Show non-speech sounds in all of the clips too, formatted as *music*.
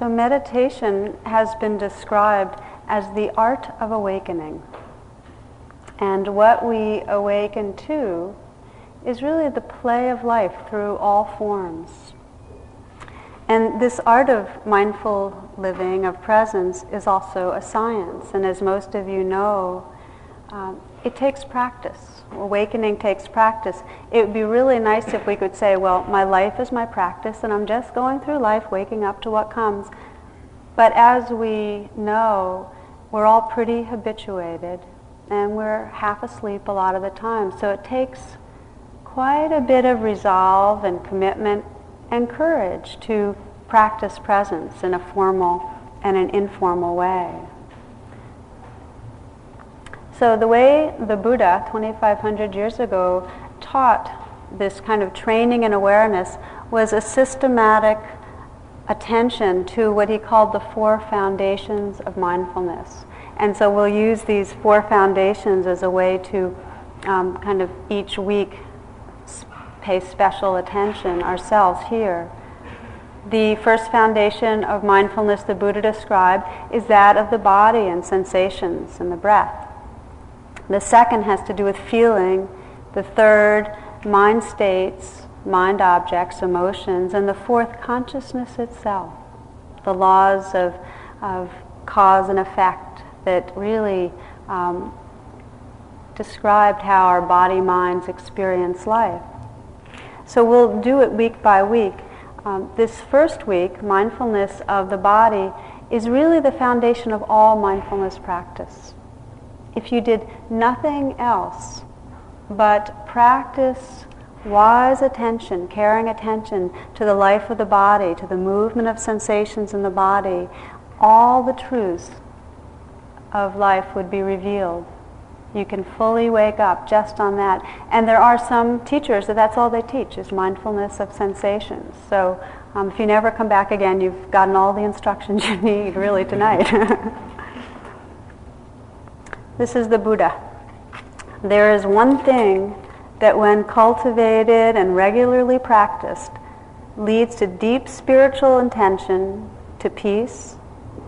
So, meditation has been described as the art of awakening. And what we awaken to is really the play of life through all forms. And this art of mindful living, of presence, is also a science. And as most of you know, um, it takes practice. Awakening takes practice. It would be really nice if we could say, well, my life is my practice, and I'm just going through life, waking up to what comes. But as we know, we're all pretty habituated, and we're half asleep a lot of the time. So it takes quite a bit of resolve and commitment and courage to practice presence in a formal and an informal way. So the way the Buddha, 2,500 years ago, taught this kind of training and awareness was a systematic attention to what he called the four foundations of mindfulness. And so we'll use these four foundations as a way to um, kind of each week pay special attention ourselves here. The first foundation of mindfulness the Buddha described is that of the body and sensations and the breath. The second has to do with feeling. The third, mind states, mind objects, emotions. And the fourth, consciousness itself. The laws of, of cause and effect that really um, described how our body minds experience life. So we'll do it week by week. Um, this first week, mindfulness of the body is really the foundation of all mindfulness practice. If you did nothing else but practice wise attention, caring attention to the life of the body, to the movement of sensations in the body, all the truths of life would be revealed. You can fully wake up just on that. And there are some teachers that that's all they teach is mindfulness of sensations. So um, if you never come back again, you've gotten all the instructions *laughs* you need really tonight. *laughs* this is the Buddha. There is one thing that when cultivated and regularly practiced leads to deep spiritual intention, to peace,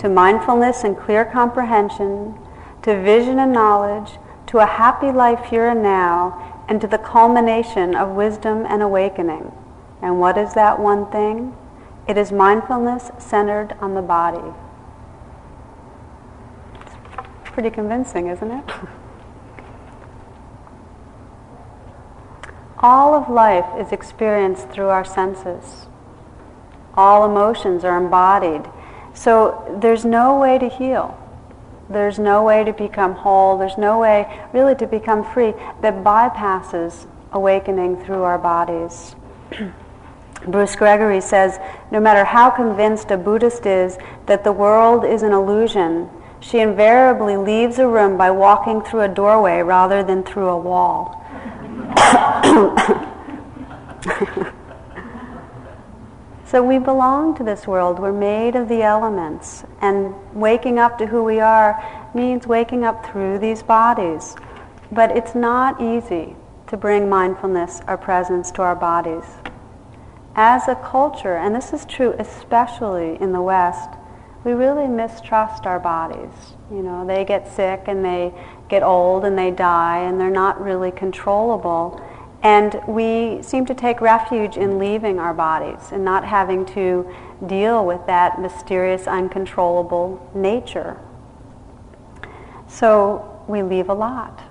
to mindfulness and clear comprehension, to vision and knowledge, to a happy life here and now, and to the culmination of wisdom and awakening. And what is that one thing? It is mindfulness centered on the body. Pretty convincing, isn't it? All of life is experienced through our senses. All emotions are embodied. So there's no way to heal there's no way to become whole. There's no way really to become free that bypasses awakening through our bodies. *clears throat* Bruce Gregory says, no matter how convinced a Buddhist is that the world is an illusion, she invariably leaves a room by walking through a doorway rather than through a wall. *coughs* So we belong to this world. We're made of the elements. And waking up to who we are means waking up through these bodies. But it's not easy to bring mindfulness or presence to our bodies. As a culture, and this is true especially in the West, we really mistrust our bodies. You know, they get sick and they get old and they die and they're not really controllable. And we seem to take refuge in leaving our bodies and not having to deal with that mysterious, uncontrollable nature. So we leave a lot.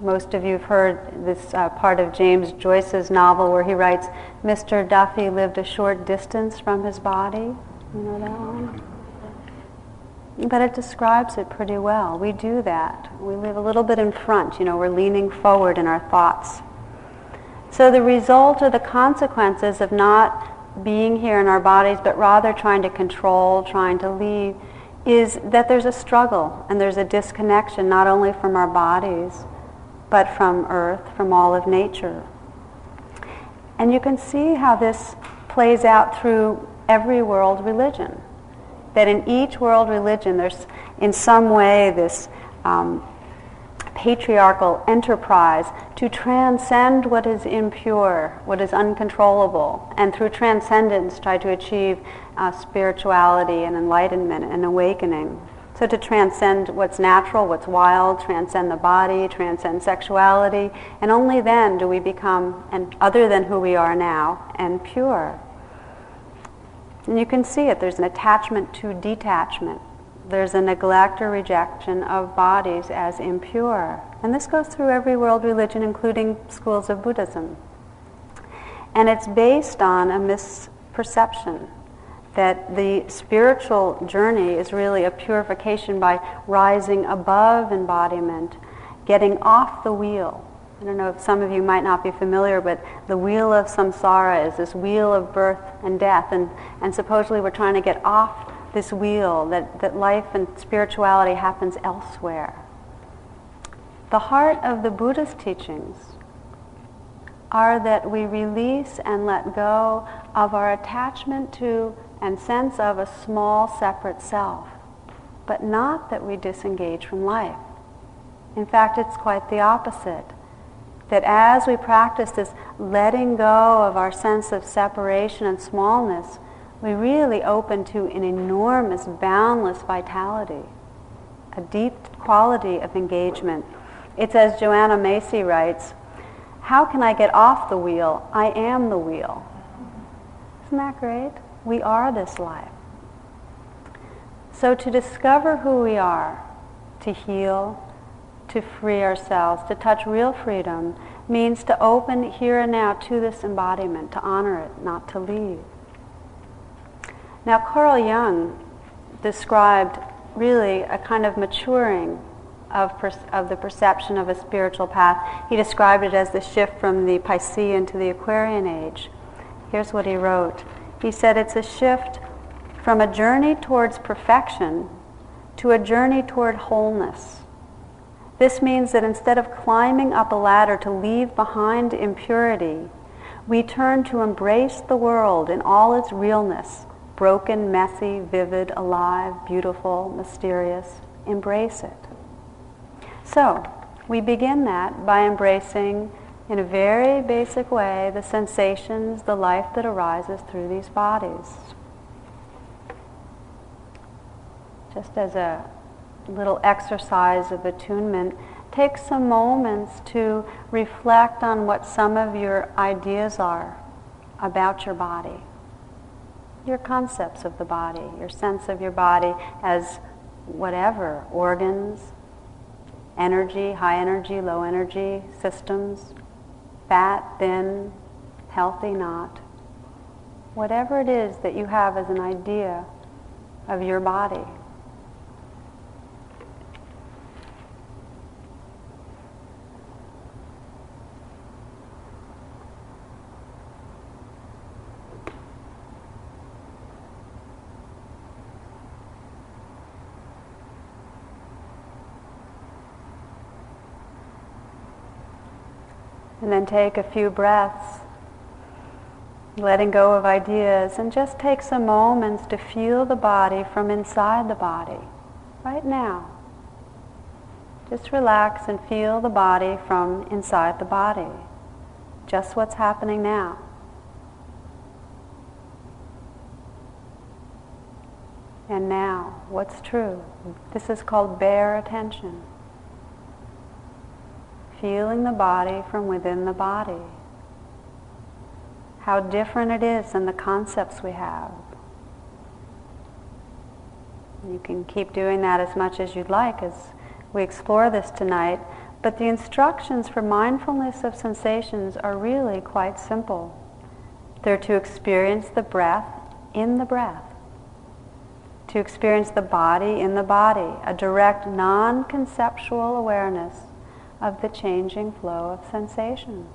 Most of you have heard this uh, part of James Joyce's novel where he writes, Mr. Duffy lived a short distance from his body. You know that one? But it describes it pretty well. We do that. We live a little bit in front. You know, we're leaning forward in our thoughts. So the result or the consequences of not being here in our bodies, but rather trying to control, trying to leave, is that there's a struggle and there's a disconnection not only from our bodies, but from earth, from all of nature. And you can see how this plays out through every world religion. That in each world religion, there's in some way this um, patriarchal enterprise to transcend what is impure, what is uncontrollable, and through transcendence try to achieve uh, spirituality and enlightenment and awakening. So to transcend what's natural, what's wild, transcend the body, transcend sexuality, and only then do we become, and other than who we are now, and pure. And you can see it. There's an attachment to detachment. There's a neglect or rejection of bodies as impure. And this goes through every world religion, including schools of Buddhism. And it's based on a misperception that the spiritual journey is really a purification by rising above embodiment, getting off the wheel. I don't know if some of you might not be familiar, but the wheel of samsara is this wheel of birth and death, and, and supposedly we're trying to get off this wheel, that, that life and spirituality happens elsewhere. The heart of the Buddhist teachings are that we release and let go of our attachment to and sense of a small separate self, but not that we disengage from life. In fact, it's quite the opposite. That as we practice this letting go of our sense of separation and smallness, we really open to an enormous, boundless vitality, a deep quality of engagement. It's as Joanna Macy writes, how can I get off the wheel? I am the wheel. Isn't that great? We are this life. So to discover who we are, to heal, to free ourselves, to touch real freedom, means to open here and now to this embodiment, to honor it, not to leave. Now, Carl Jung described really a kind of maturing of, per- of the perception of a spiritual path. He described it as the shift from the Piscean to the Aquarian age. Here's what he wrote. He said it's a shift from a journey towards perfection to a journey toward wholeness. This means that instead of climbing up a ladder to leave behind impurity, we turn to embrace the world in all its realness broken, messy, vivid, alive, beautiful, mysterious. Embrace it. So, we begin that by embracing in a very basic way the sensations, the life that arises through these bodies. Just as a little exercise of attunement, take some moments to reflect on what some of your ideas are about your body, your concepts of the body, your sense of your body as whatever, organs, energy, high energy, low energy systems, fat, thin, healthy, not. Whatever it is that you have as an idea of your body. And then take a few breaths, letting go of ideas, and just take some moments to feel the body from inside the body, right now. Just relax and feel the body from inside the body, just what's happening now. And now, what's true? This is called bare attention feeling the body from within the body. How different it is than the concepts we have. You can keep doing that as much as you'd like as we explore this tonight, but the instructions for mindfulness of sensations are really quite simple. They're to experience the breath in the breath, to experience the body in the body, a direct non conceptual awareness of the changing flow of sensations.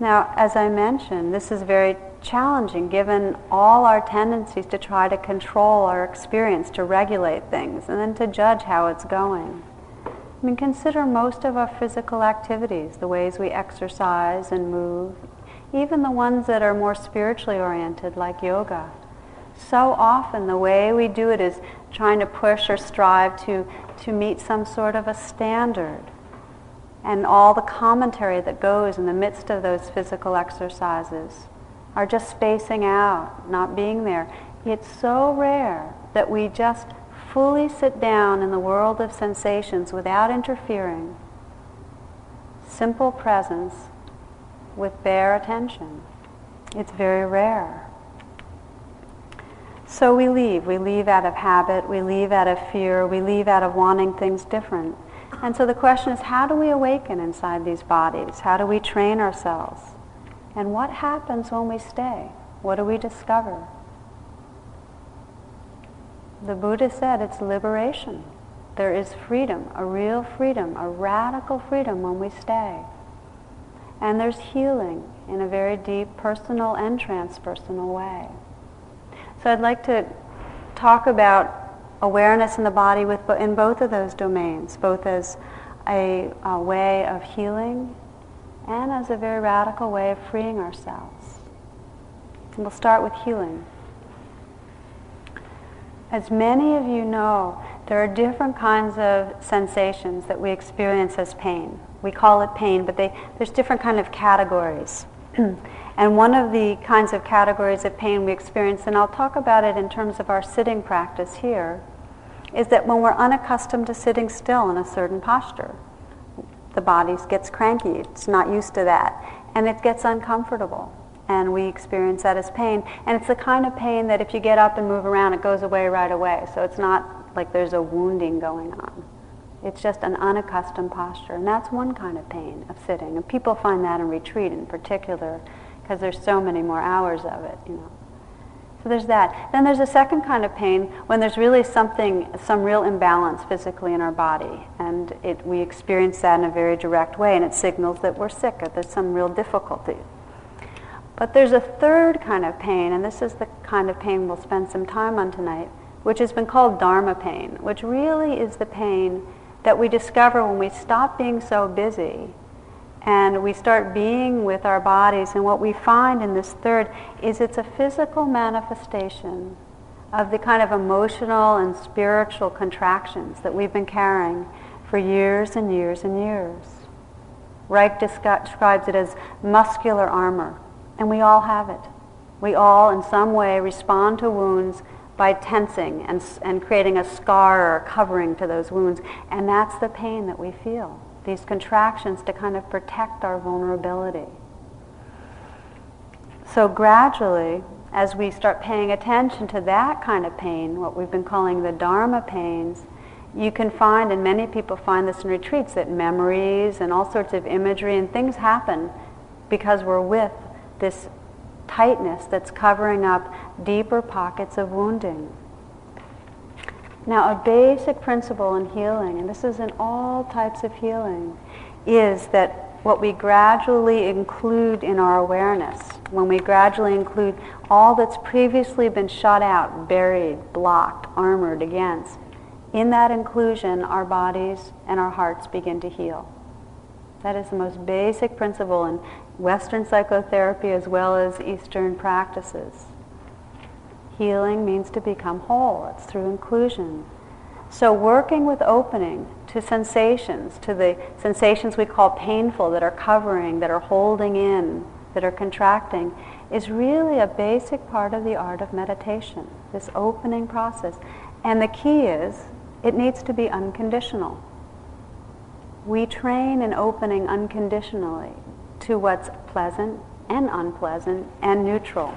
Now, as I mentioned, this is very challenging given all our tendencies to try to control our experience, to regulate things, and then to judge how it's going. I mean, consider most of our physical activities, the ways we exercise and move, even the ones that are more spiritually oriented, like yoga. So often, the way we do it is trying to push or strive to, to meet some sort of a standard. And all the commentary that goes in the midst of those physical exercises are just spacing out, not being there. It's so rare that we just fully sit down in the world of sensations without interfering. Simple presence with bare attention. It's very rare. So we leave. We leave out of habit. We leave out of fear. We leave out of wanting things different. And so the question is how do we awaken inside these bodies? How do we train ourselves? And what happens when we stay? What do we discover? The Buddha said it's liberation. There is freedom, a real freedom, a radical freedom when we stay. And there's healing in a very deep personal and transpersonal way. So I'd like to talk about awareness in the body with, in both of those domains, both as a, a way of healing and as a very radical way of freeing ourselves. And we'll start with healing. As many of you know, there are different kinds of sensations that we experience as pain. We call it pain, but they, there's different kind of categories. *clears throat* and one of the kinds of categories of pain we experience, and I'll talk about it in terms of our sitting practice here, is that when we're unaccustomed to sitting still in a certain posture, the body gets cranky, it's not used to that, and it gets uncomfortable and we experience that as pain. And it's the kind of pain that if you get up and move around, it goes away right away. So it's not like there's a wounding going on. It's just an unaccustomed posture. And that's one kind of pain of sitting. And people find that in retreat in particular because there's so many more hours of it, you know. So there's that. Then there's a second kind of pain when there's really something, some real imbalance physically in our body. And it, we experience that in a very direct way, and it signals that we're sick or there's some real difficulty. But there's a third kind of pain, and this is the kind of pain we'll spend some time on tonight, which has been called Dharma pain, which really is the pain that we discover when we stop being so busy and we start being with our bodies. And what we find in this third is it's a physical manifestation of the kind of emotional and spiritual contractions that we've been carrying for years and years and years. Reich describes it as muscular armor. And we all have it. We all, in some way, respond to wounds by tensing and, and creating a scar or a covering to those wounds. And that's the pain that we feel, these contractions to kind of protect our vulnerability. So gradually, as we start paying attention to that kind of pain, what we've been calling the Dharma pains, you can find, and many people find this in retreats, that memories and all sorts of imagery and things happen because we're with this tightness that's covering up deeper pockets of wounding. Now, a basic principle in healing, and this is in all types of healing, is that what we gradually include in our awareness, when we gradually include all that's previously been shut out, buried, blocked, armored against, in that inclusion, our bodies and our hearts begin to heal. That is the most basic principle in Western psychotherapy as well as Eastern practices. Healing means to become whole. It's through inclusion. So working with opening to sensations, to the sensations we call painful that are covering, that are holding in, that are contracting, is really a basic part of the art of meditation, this opening process. And the key is it needs to be unconditional. We train in opening unconditionally to what's pleasant and unpleasant and neutral.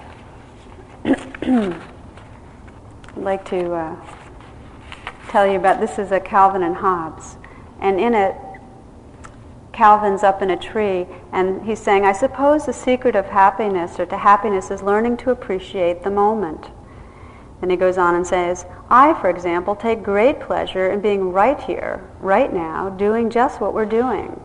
I'd like to uh, tell you about this is a Calvin and Hobbes, and in it, Calvin's up in a tree, and he's saying, "I suppose the secret of happiness or to happiness is learning to appreciate the moment." And he goes on and says, I, for example, take great pleasure in being right here, right now, doing just what we're doing.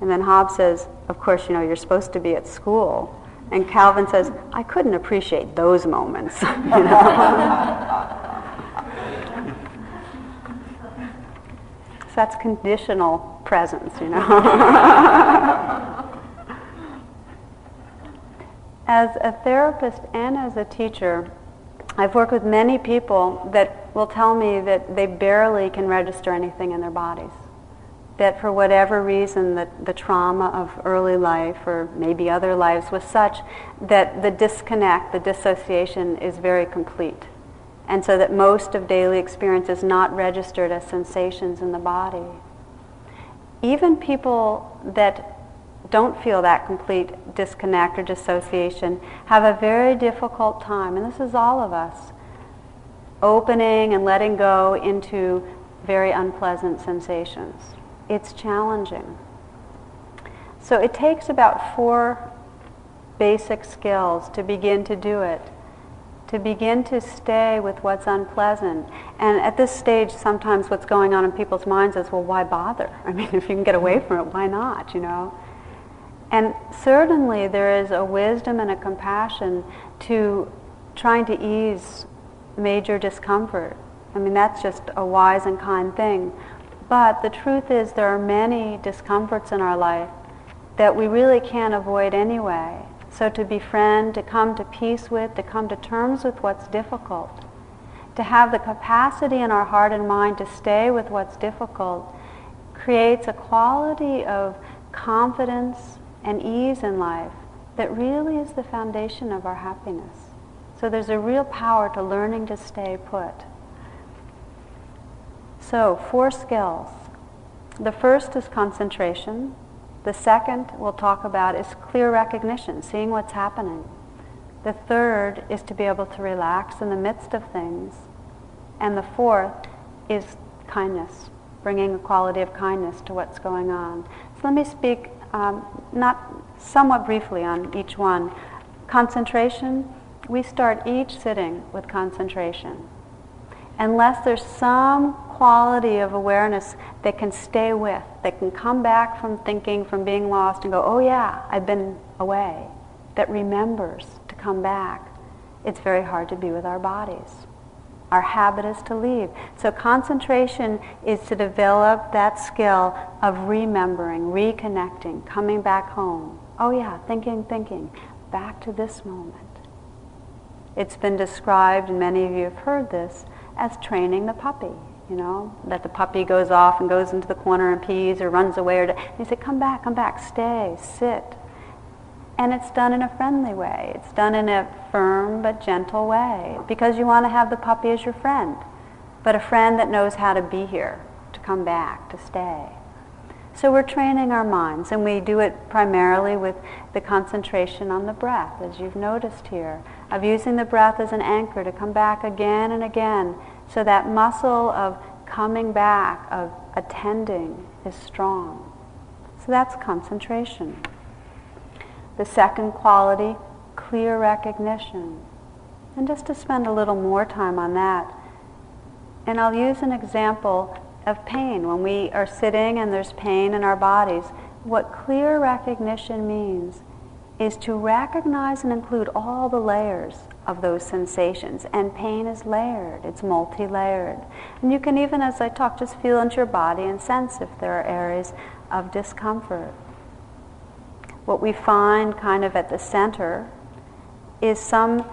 And then Hobbes says, of course, you know, you're supposed to be at school. And Calvin says, I couldn't appreciate those moments. *laughs* you know? *laughs* so that's conditional presence, you know. *laughs* as a therapist and as a teacher, I've worked with many people that will tell me that they barely can register anything in their bodies. That for whatever reason, the, the trauma of early life or maybe other lives was such that the disconnect, the dissociation is very complete. And so that most of daily experience is not registered as sensations in the body. Even people that don't feel that complete disconnect or dissociation have a very difficult time, and this is all of us, opening and letting go into very unpleasant sensations. It's challenging. So it takes about four basic skills to begin to do it to begin to stay with what's unpleasant. And at this stage, sometimes what's going on in people's minds is, well, why bother? *laughs* I mean, if you can get away from it, why not, you know? And certainly there is a wisdom and a compassion to trying to ease major discomfort. I mean, that's just a wise and kind thing. But the truth is there are many discomforts in our life that we really can't avoid anyway. So to befriend, to come to peace with, to come to terms with what's difficult, to have the capacity in our heart and mind to stay with what's difficult creates a quality of confidence and ease in life that really is the foundation of our happiness. So there's a real power to learning to stay put. So, four skills. The first is concentration. The second we'll talk about is clear recognition, seeing what's happening. The third is to be able to relax in the midst of things. And the fourth is kindness, bringing a quality of kindness to what's going on. So let me speak um, not somewhat briefly on each one. Concentration, we start each sitting with concentration. Unless there's some quality of awareness that can stay with, that can come back from thinking, from being lost, and go, oh yeah, I've been away, that remembers to come back, it's very hard to be with our bodies. Our habit is to leave. So concentration is to develop that skill of remembering, reconnecting, coming back home. Oh yeah, thinking, thinking, back to this moment. It's been described, and many of you have heard this, as training the puppy you know, that the puppy goes off and goes into the corner and pees or runs away. Or and you say, come back, come back, stay, sit. And it's done in a friendly way. It's done in a firm but gentle way because you want to have the puppy as your friend, but a friend that knows how to be here, to come back, to stay. So we're training our minds, and we do it primarily with the concentration on the breath, as you've noticed here, of using the breath as an anchor to come back again and again so that muscle of coming back, of attending, is strong. So that's concentration. The second quality, clear recognition. And just to spend a little more time on that, and I'll use an example of pain. When we are sitting and there's pain in our bodies, what clear recognition means is to recognize and include all the layers of those sensations. And pain is layered, it's multi layered. And you can even, as I talk, just feel into your body and sense if there are areas of discomfort. What we find kind of at the center is some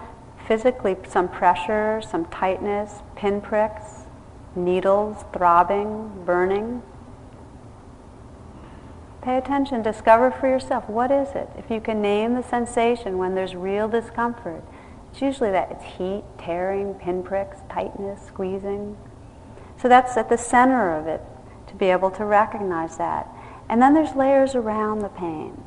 physically, some pressure, some tightness, pinpricks, needles, throbbing, burning. Pay attention, discover for yourself what is it. If you can name the sensation when there's real discomfort, it's usually that it's heat, tearing, pinpricks, tightness, squeezing. So that's at the center of it to be able to recognize that. And then there's layers around the pain.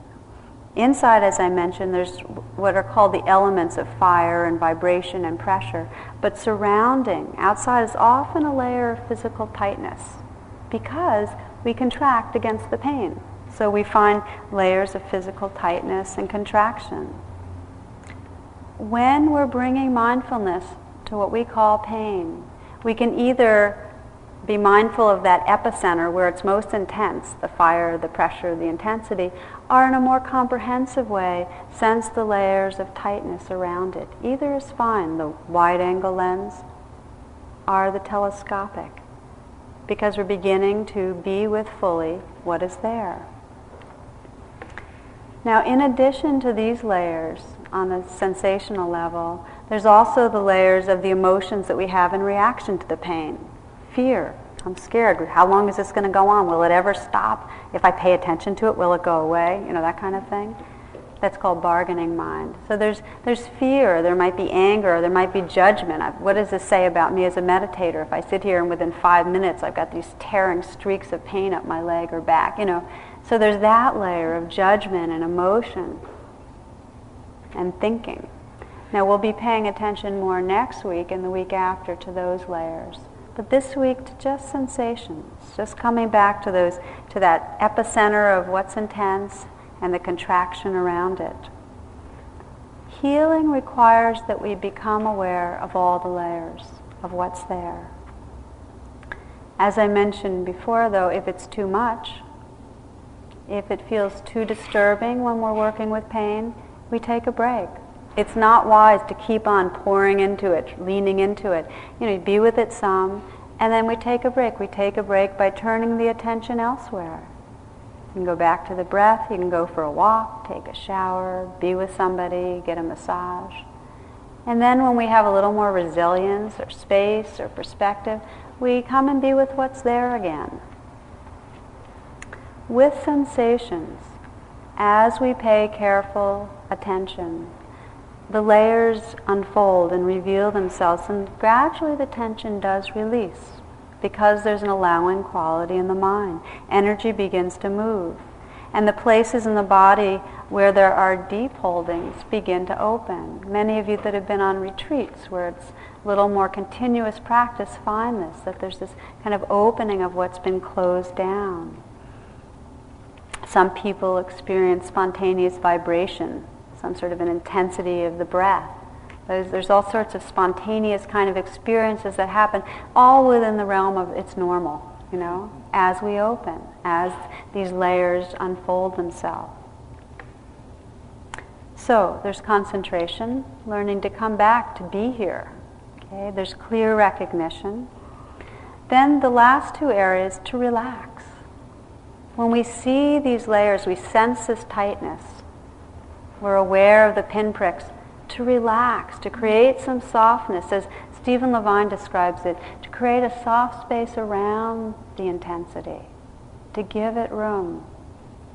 Inside, as I mentioned, there's what are called the elements of fire and vibration and pressure. But surrounding, outside, is often a layer of physical tightness because we contract against the pain. So we find layers of physical tightness and contraction when we're bringing mindfulness to what we call pain, we can either be mindful of that epicenter where it's most intense, the fire, the pressure, the intensity, or in a more comprehensive way, sense the layers of tightness around it. Either is fine, the wide angle lens or the telescopic, because we're beginning to be with fully what is there. Now, in addition to these layers, on a sensational level, There's also the layers of the emotions that we have in reaction to the pain. Fear. I'm scared. How long is this going to go on? Will it ever stop? If I pay attention to it, will it go away? You know, that kind of thing. That's called bargaining mind. So there's, there's fear, there might be anger, there might be judgment. What does this say about me as a meditator? If I sit here and within five minutes I've got these tearing streaks of pain up my leg or back, you know. So there's that layer of judgment and emotion and thinking. Now we'll be paying attention more next week and the week after to those layers. But this week to just sensations, just coming back to those to that epicenter of what's intense and the contraction around it. Healing requires that we become aware of all the layers of what's there. As I mentioned before, though, if it's too much, if it feels too disturbing when we're working with pain, we take a break. It's not wise to keep on pouring into it, leaning into it. You know, be with it some, and then we take a break. We take a break by turning the attention elsewhere. You can go back to the breath, you can go for a walk, take a shower, be with somebody, get a massage. And then when we have a little more resilience or space or perspective, we come and be with what's there again. With sensations, as we pay careful attention, the layers unfold and reveal themselves, and gradually the tension does release because there's an allowing quality in the mind. Energy begins to move. And the places in the body where there are deep holdings begin to open. Many of you that have been on retreats where it's a little more continuous practice find this, that there's this kind of opening of what's been closed down. Some people experience spontaneous vibration, some sort of an intensity of the breath. There's, there's all sorts of spontaneous kind of experiences that happen, all within the realm of it's normal, you know, as we open, as these layers unfold themselves. So there's concentration, learning to come back to be here. Okay, there's clear recognition. Then the last two areas to relax. When we see these layers, we sense this tightness. We're aware of the pinpricks to relax, to create some softness, as Stephen Levine describes it, to create a soft space around the intensity, to give it room.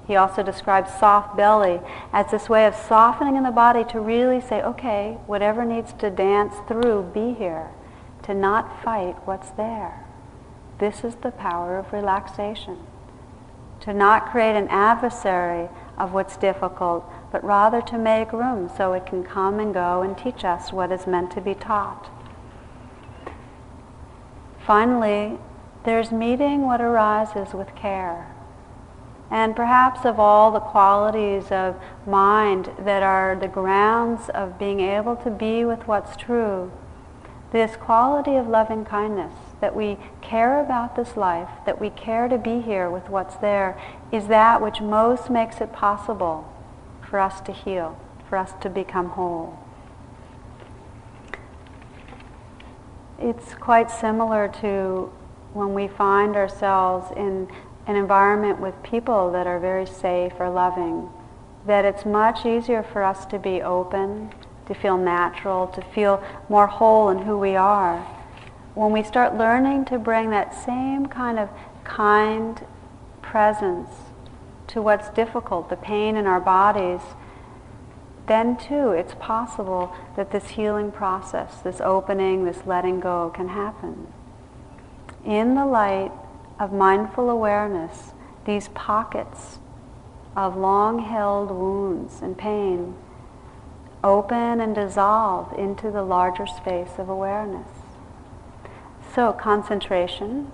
He also describes soft belly as this way of softening in the body to really say, okay, whatever needs to dance through, be here, to not fight what's there. This is the power of relaxation. To not create an adversary of what's difficult, but rather to make room so it can come and go and teach us what is meant to be taught. Finally, there's meeting what arises with care. And perhaps of all the qualities of mind that are the grounds of being able to be with what's true, this quality of loving kindness, that we care about this life, that we care to be here with what's there, is that which most makes it possible for us to heal, for us to become whole. It's quite similar to when we find ourselves in an environment with people that are very safe or loving, that it's much easier for us to be open, to feel natural, to feel more whole in who we are. When we start learning to bring that same kind of kind presence to what's difficult, the pain in our bodies, then too it's possible that this healing process, this opening, this letting go can happen. In the light of mindful awareness, these pockets of long held wounds and pain open and dissolve into the larger space of awareness. So, concentration,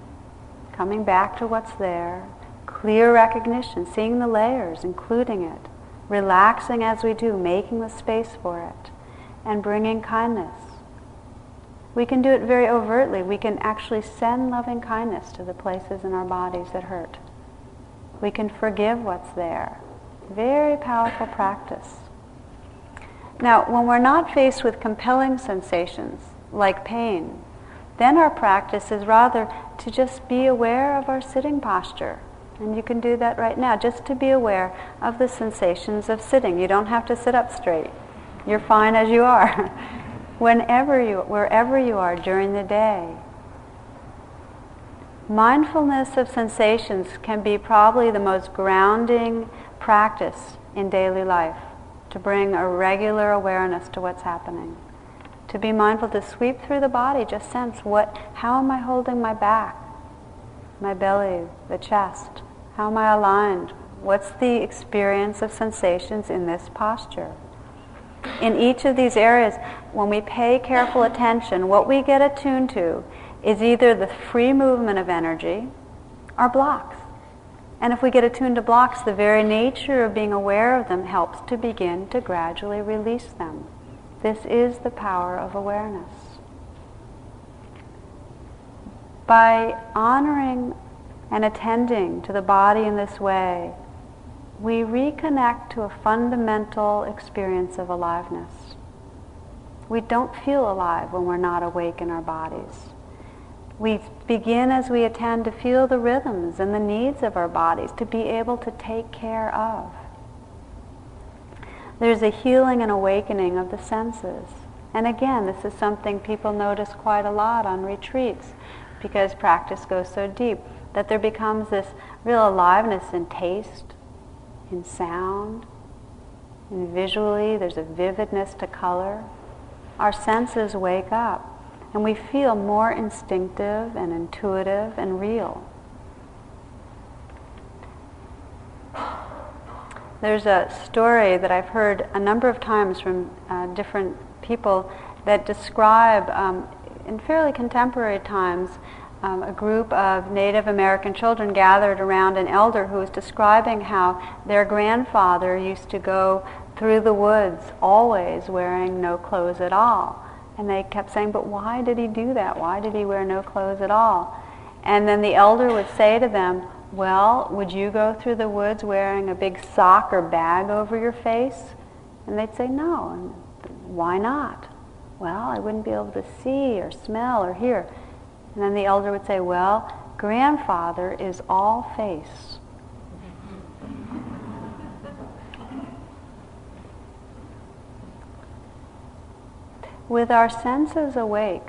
coming back to what's there, clear recognition, seeing the layers, including it, relaxing as we do, making the space for it, and bringing kindness. We can do it very overtly. We can actually send loving kindness to the places in our bodies that hurt. We can forgive what's there. Very powerful practice. Now, when we're not faced with compelling sensations like pain, then our practice is rather to just be aware of our sitting posture and you can do that right now, just to be aware of the sensations of sitting. You don't have to sit up straight. You're fine as you are. *laughs* whenever you, wherever you are during the day. Mindfulness of sensations can be probably the most grounding practice in daily life to bring a regular awareness to what's happening. To be mindful to sweep through the body, just sense what, how am I holding my back, my belly, the chest? How am I aligned? What's the experience of sensations in this posture? In each of these areas, when we pay careful attention, what we get attuned to is either the free movement of energy or blocks. And if we get attuned to blocks, the very nature of being aware of them helps to begin to gradually release them. This is the power of awareness. By honoring and attending to the body in this way, we reconnect to a fundamental experience of aliveness. We don't feel alive when we're not awake in our bodies. We begin as we attend to feel the rhythms and the needs of our bodies to be able to take care of. There's a healing and awakening of the senses. And again, this is something people notice quite a lot on retreats because practice goes so deep that there becomes this real aliveness in taste, in sound, and visually there's a vividness to color. Our senses wake up and we feel more instinctive and intuitive and real. There's a story that I've heard a number of times from uh, different people that describe, um, in fairly contemporary times, um, a group of Native American children gathered around an elder who was describing how their grandfather used to go through the woods always wearing no clothes at all. And they kept saying, but why did he do that? Why did he wear no clothes at all? And then the elder would say to them, well, would you go through the woods wearing a big sock or bag over your face? And they'd say, no. And why not? Well, I wouldn't be able to see or smell or hear. And then the elder would say, Well, grandfather is all face. With our senses awake,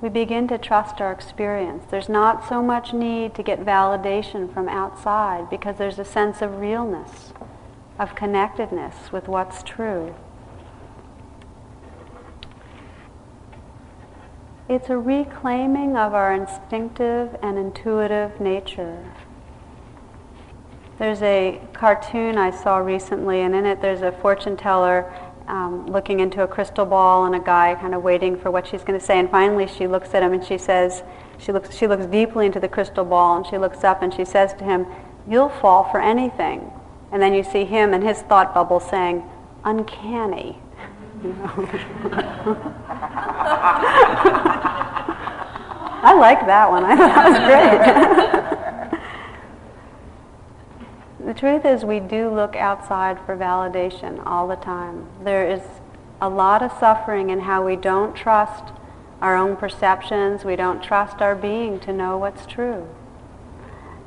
we begin to trust our experience. There's not so much need to get validation from outside because there's a sense of realness, of connectedness with what's true. It's a reclaiming of our instinctive and intuitive nature. There's a cartoon I saw recently, and in it there's a fortune teller um, looking into a crystal ball and a guy kind of waiting for what she's going to say. And finally, she looks at him and she says, she looks, she looks deeply into the crystal ball and she looks up and she says to him, You'll fall for anything. And then you see him and his thought bubble saying, Uncanny. *laughs* *laughs* I like that one. I thought *laughs* that was great. *laughs* the truth is, we do look outside for validation all the time. There is a lot of suffering in how we don't trust our own perceptions, we don't trust our being to know what's true.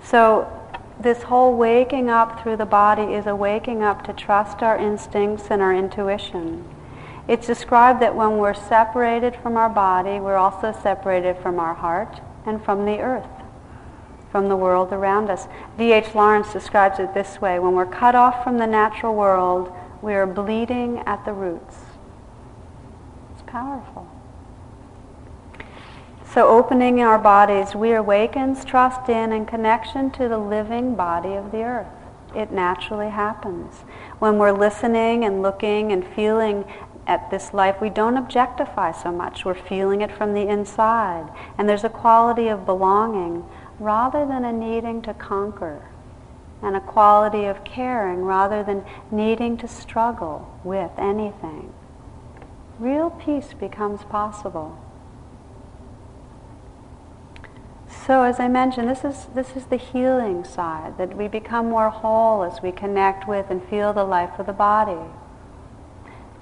So, this whole waking up through the body is a waking up to trust our instincts and our intuition. It's described that when we're separated from our body, we're also separated from our heart and from the earth, from the world around us. D.H. Lawrence describes it this way when we're cut off from the natural world, we are bleeding at the roots. It's powerful. So, opening our bodies, we awakens trust in and connection to the living body of the earth. It naturally happens. When we're listening and looking and feeling at this life, we don't objectify so much. We're feeling it from the inside. And there's a quality of belonging rather than a needing to conquer, and a quality of caring rather than needing to struggle with anything. Real peace becomes possible. So, as I mentioned, this is, this is the healing side, that we become more whole as we connect with and feel the life of the body.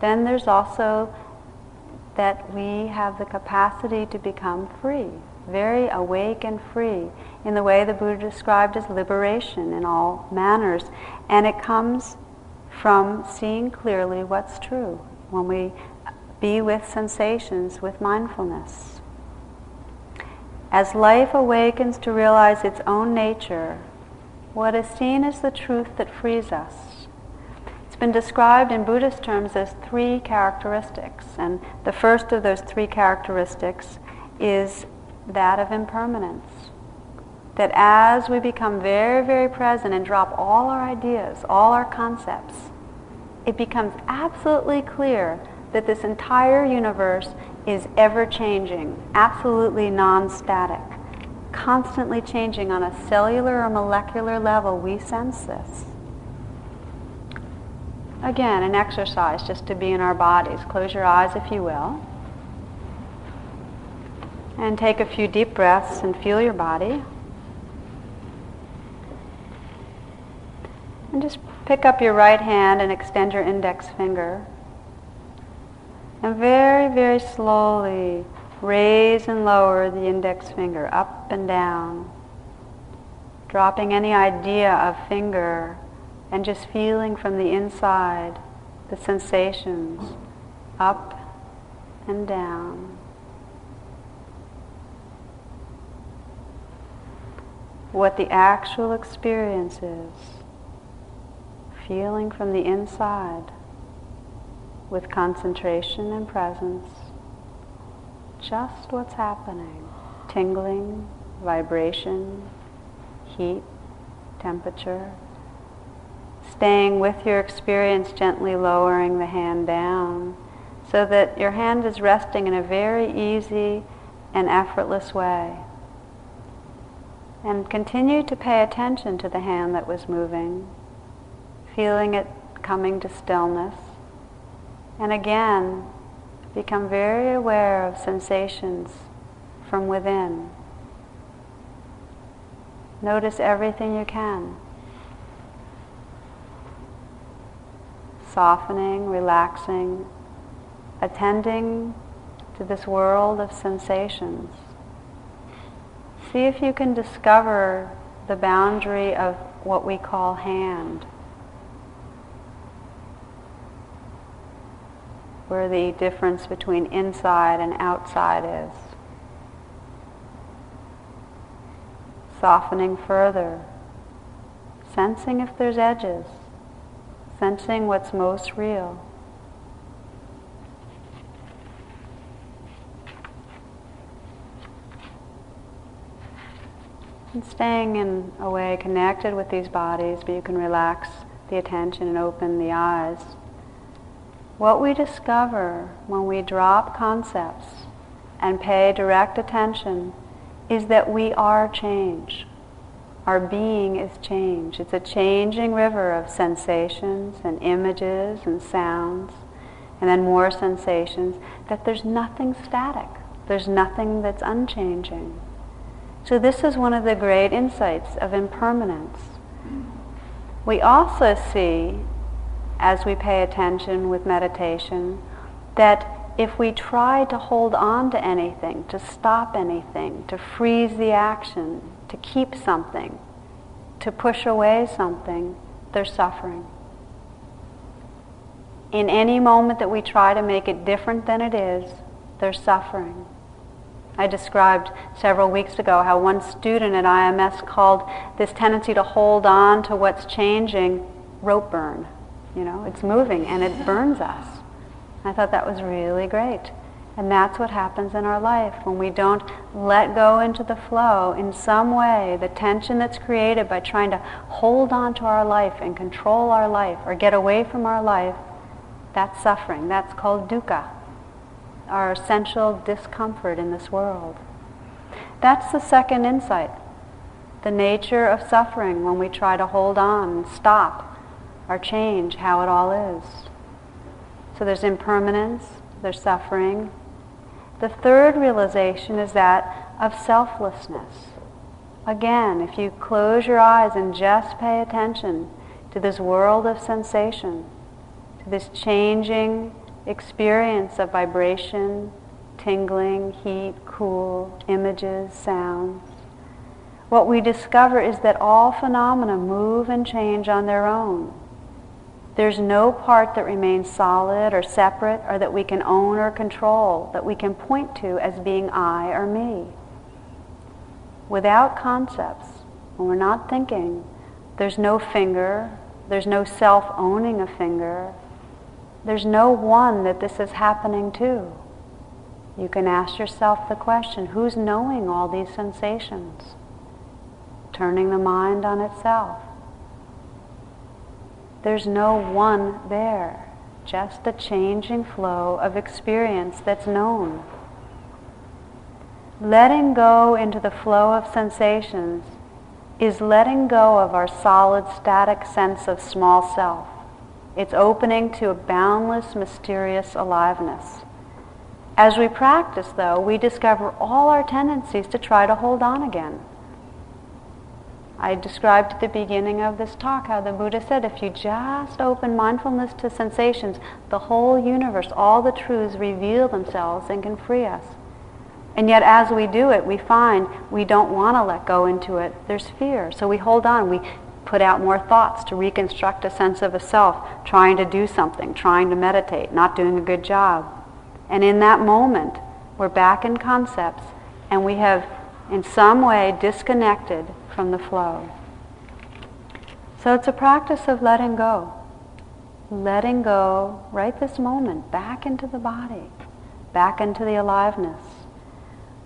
Then there's also that we have the capacity to become free, very awake and free, in the way the Buddha described as liberation in all manners. And it comes from seeing clearly what's true. When we be with sensations with mindfulness. As life awakens to realize its own nature, what is seen is the truth that frees us. It's been described in Buddhist terms as three characteristics, and the first of those three characteristics is that of impermanence. That as we become very, very present and drop all our ideas, all our concepts, it becomes absolutely clear that this entire universe is ever changing, absolutely non static, constantly changing on a cellular or molecular level. We sense this. Again, an exercise just to be in our bodies. Close your eyes if you will. And take a few deep breaths and feel your body. And just pick up your right hand and extend your index finger. And very, very slowly raise and lower the index finger up and down, dropping any idea of finger and just feeling from the inside the sensations up and down. What the actual experience is, feeling from the inside with concentration and presence just what's happening tingling, vibration, heat, temperature. Staying with your experience, gently lowering the hand down so that your hand is resting in a very easy and effortless way. And continue to pay attention to the hand that was moving, feeling it coming to stillness. And again, become very aware of sensations from within. Notice everything you can. Softening, relaxing, attending to this world of sensations. See if you can discover the boundary of what we call hand. where the difference between inside and outside is. Softening further, sensing if there's edges, sensing what's most real. And staying in a way connected with these bodies, but you can relax the attention and open the eyes. What we discover when we drop concepts and pay direct attention is that we are change. Our being is change. It's a changing river of sensations and images and sounds, and then more sensations, that there's nothing static. There's nothing that's unchanging. So, this is one of the great insights of impermanence. We also see as we pay attention with meditation that if we try to hold on to anything, to stop anything, to freeze the action, to keep something, to push away something, they're suffering. In any moment that we try to make it different than it is, they're suffering. I described several weeks ago how one student at IMS called this tendency to hold on to what's changing rope burn. You know, it's moving and it burns us. I thought that was really great. And that's what happens in our life when we don't let go into the flow in some way, the tension that's created by trying to hold on to our life and control our life or get away from our life, that's suffering. That's called dukkha, our essential discomfort in this world. That's the second insight, the nature of suffering when we try to hold on and stop or change, how it all is. So there's impermanence, there's suffering. The third realization is that of selflessness. Again, if you close your eyes and just pay attention to this world of sensation, to this changing experience of vibration, tingling, heat, cool, images, sounds, what we discover is that all phenomena move and change on their own There's no part that remains solid or separate or that we can own or control, that we can point to as being I or me. Without concepts, when we're not thinking, there's no finger, there's no self owning a finger, there's no one that this is happening to. You can ask yourself the question who's knowing all these sensations? Turning the mind on itself. There's no one there, just the changing flow of experience that's known. Letting go into the flow of sensations is letting go of our solid, static sense of small self. It's opening to a boundless, mysterious aliveness. As we practice, though, we discover all our tendencies to try to hold on again. I described at the beginning of this talk how the Buddha said if you just open mindfulness to sensations, the whole universe, all the truths reveal themselves and can free us. And yet, as we do it, we find we don't want to let go into it. There's fear. So we hold on. We put out more thoughts to reconstruct a sense of a self, trying to do something, trying to meditate, not doing a good job. And in that moment, we're back in concepts and we have, in some way, disconnected from the flow. So it's a practice of letting go. Letting go right this moment, back into the body, back into the aliveness.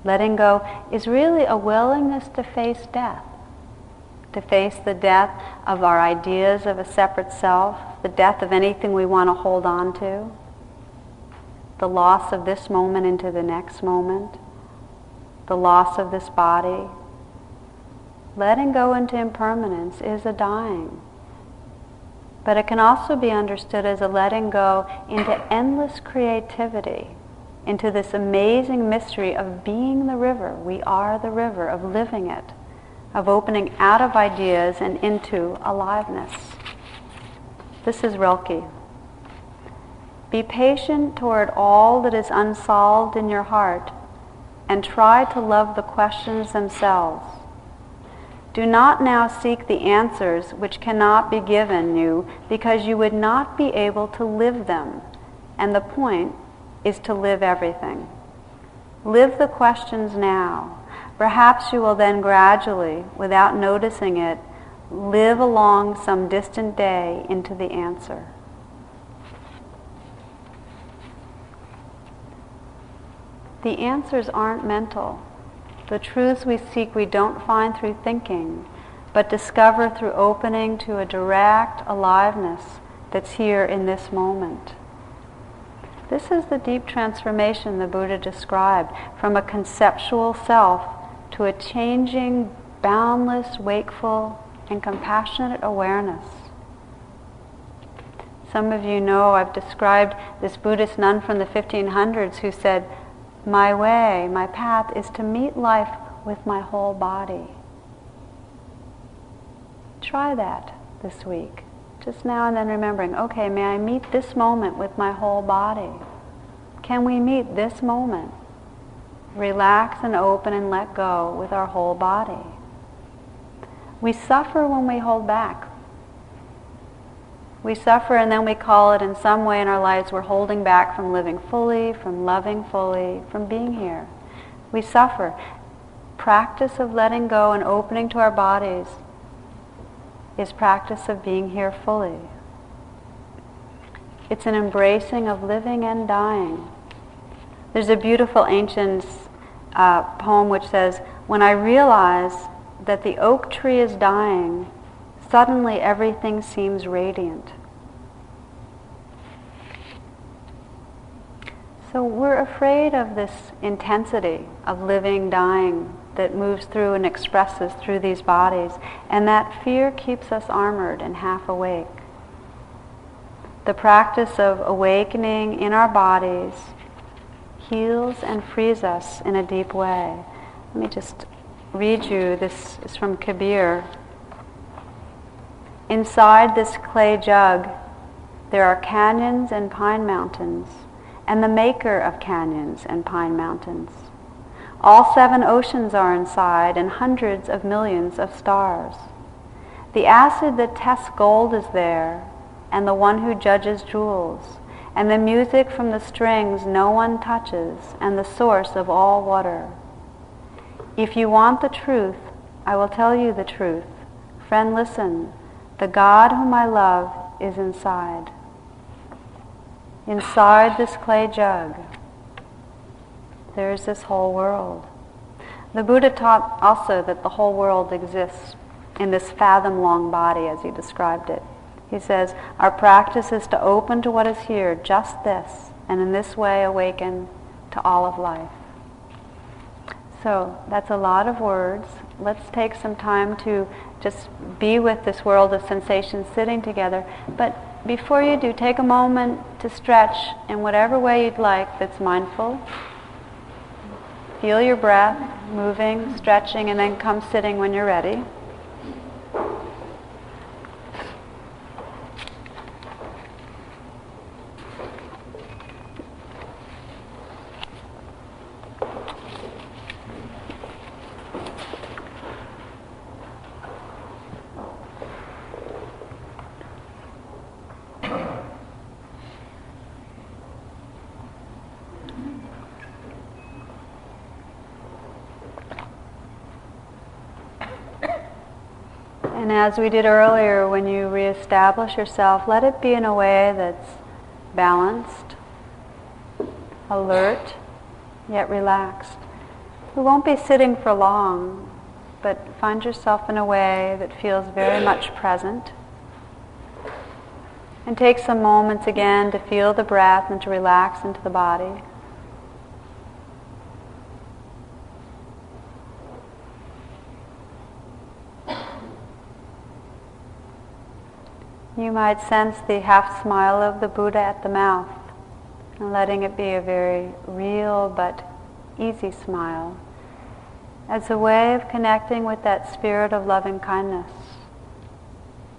Letting go is really a willingness to face death, to face the death of our ideas of a separate self, the death of anything we want to hold on to, the loss of this moment into the next moment, the loss of this body, letting go into impermanence is a dying. But it can also be understood as a letting go into endless creativity, into this amazing mystery of being the river. We are the river, of living it, of opening out of ideas and into aliveness. This is Rilke. Be patient toward all that is unsolved in your heart and try to love the questions themselves. Do not now seek the answers which cannot be given you because you would not be able to live them. And the point is to live everything. Live the questions now. Perhaps you will then gradually, without noticing it, live along some distant day into the answer. The answers aren't mental. The truths we seek we don't find through thinking, but discover through opening to a direct aliveness that's here in this moment. This is the deep transformation the Buddha described from a conceptual self to a changing, boundless, wakeful, and compassionate awareness. Some of you know I've described this Buddhist nun from the 1500s who said, my way, my path is to meet life with my whole body. Try that this week. Just now and then remembering, okay, may I meet this moment with my whole body? Can we meet this moment? Relax and open and let go with our whole body. We suffer when we hold back. We suffer and then we call it in some way in our lives we're holding back from living fully, from loving fully, from being here. We suffer. Practice of letting go and opening to our bodies is practice of being here fully. It's an embracing of living and dying. There's a beautiful ancient uh, poem which says, When I realize that the oak tree is dying, suddenly everything seems radiant. So we're afraid of this intensity of living, dying that moves through and expresses through these bodies, and that fear keeps us armored and half awake. The practice of awakening in our bodies heals and frees us in a deep way. Let me just read you this is from Kabir. Inside this clay jug, there are canyons and pine mountains, and the maker of canyons and pine mountains. All seven oceans are inside, and hundreds of millions of stars. The acid that tests gold is there, and the one who judges jewels, and the music from the strings no one touches, and the source of all water. If you want the truth, I will tell you the truth. Friend, listen. The God whom I love is inside. Inside this clay jug, there is this whole world. The Buddha taught also that the whole world exists in this fathom long body as he described it. He says, Our practice is to open to what is here, just this, and in this way awaken to all of life. So that's a lot of words. Let's take some time to just be with this world of sensations sitting together. But before you do, take a moment to stretch in whatever way you'd like that's mindful. Feel your breath moving, stretching, and then come sitting when you're ready. And as we did earlier, when you reestablish yourself, let it be in a way that's balanced, alert, yet relaxed. We won't be sitting for long, but find yourself in a way that feels very much present. And take some moments again to feel the breath and to relax into the body. You might sense the half smile of the Buddha at the mouth, and letting it be a very real but easy smile as a way of connecting with that spirit of loving kindness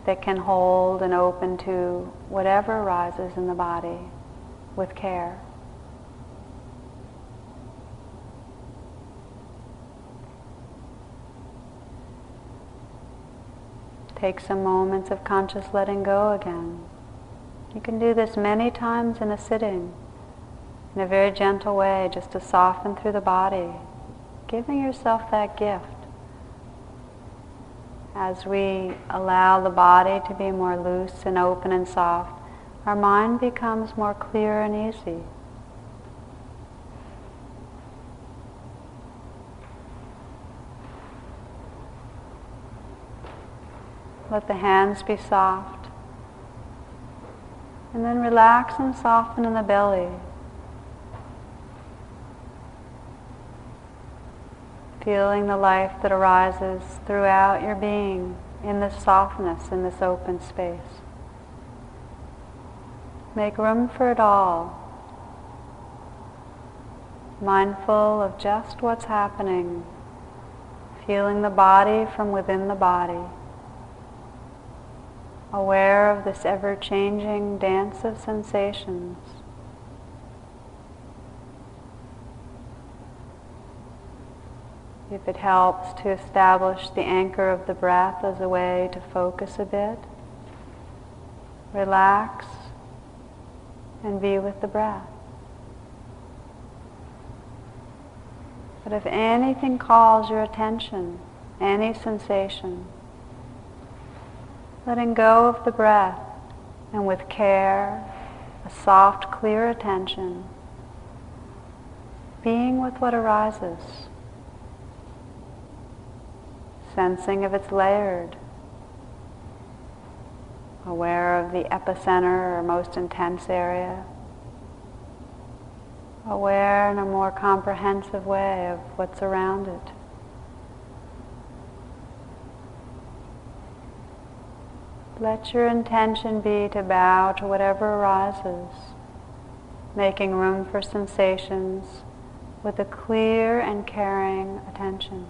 that can hold and open to whatever arises in the body with care. Take some moments of conscious letting go again. You can do this many times in a sitting, in a very gentle way, just to soften through the body, giving yourself that gift. As we allow the body to be more loose and open and soft, our mind becomes more clear and easy. Let the hands be soft. And then relax and soften in the belly. Feeling the life that arises throughout your being in this softness, in this open space. Make room for it all. Mindful of just what's happening. Feeling the body from within the body aware of this ever changing dance of sensations. If it helps to establish the anchor of the breath as a way to focus a bit, relax and be with the breath. But if anything calls your attention, any sensation, letting go of the breath and with care, a soft, clear attention, being with what arises, sensing if it's layered, aware of the epicenter or most intense area, aware in a more comprehensive way of what's around it. Let your intention be to bow to whatever arises, making room for sensations with a clear and caring attention.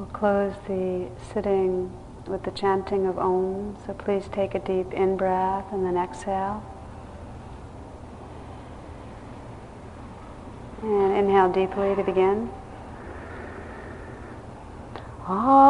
We'll close the sitting with the chanting of Om, so please take a deep in breath and then exhale. And inhale deeply to begin. Ah.